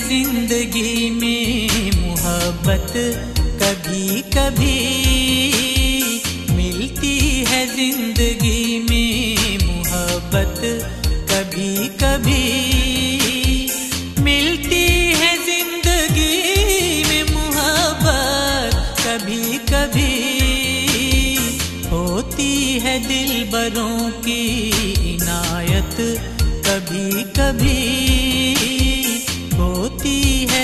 ज़िंदगी में मोहब्बत कभी कभी मिलती है। ज़िंदगी में मोहब्बत कभी कभी मिलती है। ज़िंदगी में मोहब्बत कभी कभी होती है। दिल बरों की इनायत कभी कभी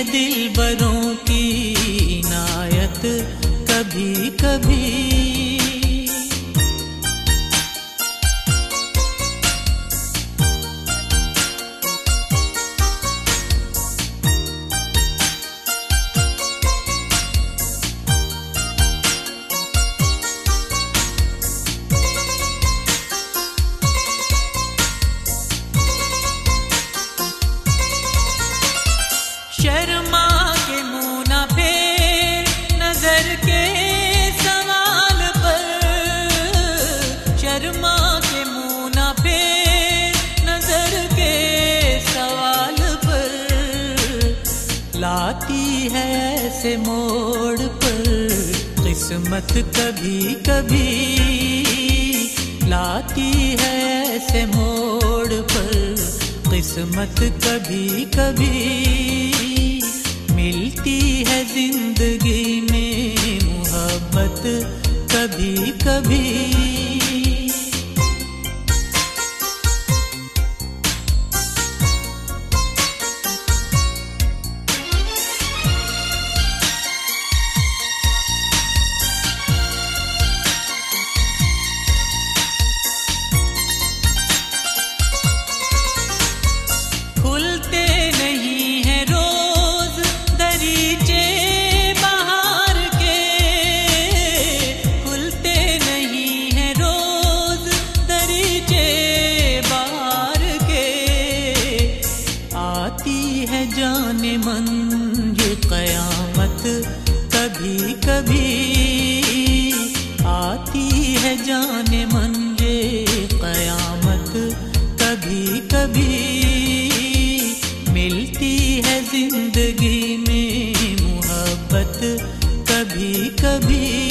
दिल बरों की नायत कभी कभी लाती है ऐसे मोड़ पर। किस्मत कभी कभी लाती है ऐसे मोड़ पर। किस्मत कभी कभी मिलती है ज़िंदगी में। मोहब्बत कभी कभी आती है जाने मन, ये कयामत कभी कभी आती है जाने मन, ये कयामत कभी कभी मिलती है ज़िंदगी में मोहब्बत कभी कभी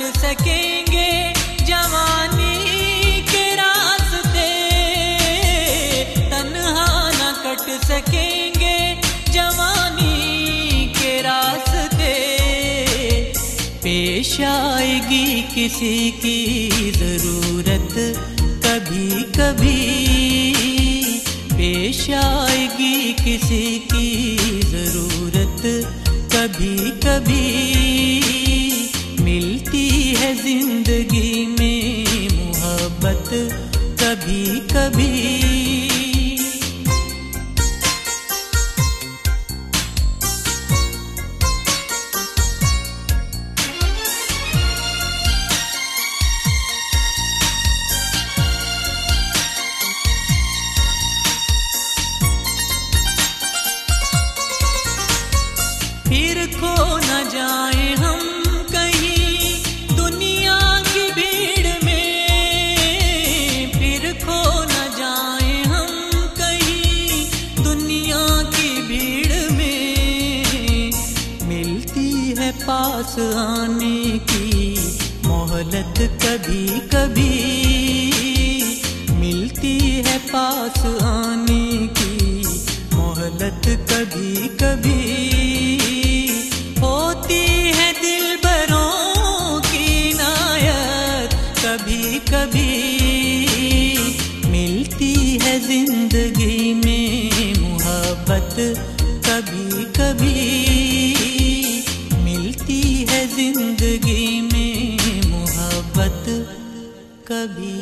कट सकेंगे जवानी के रास्ते। तन्हा न कट सकेंगे जवानी के रास्ते। पेश आएगी किसी की ज़रूरत कभी कभी। पेश आएगी किसी की कभी कभी। फिर खो न जाए हम है पास आने की मोहलत कभी कभी मिलती है पास आने की मोहलत कभी कभी। होती है दिल बरों की नायत कभी कभी। मिलती है ज़िंदगी में मोहब्बत कभी कभी। में मोहब्बत कभी कभी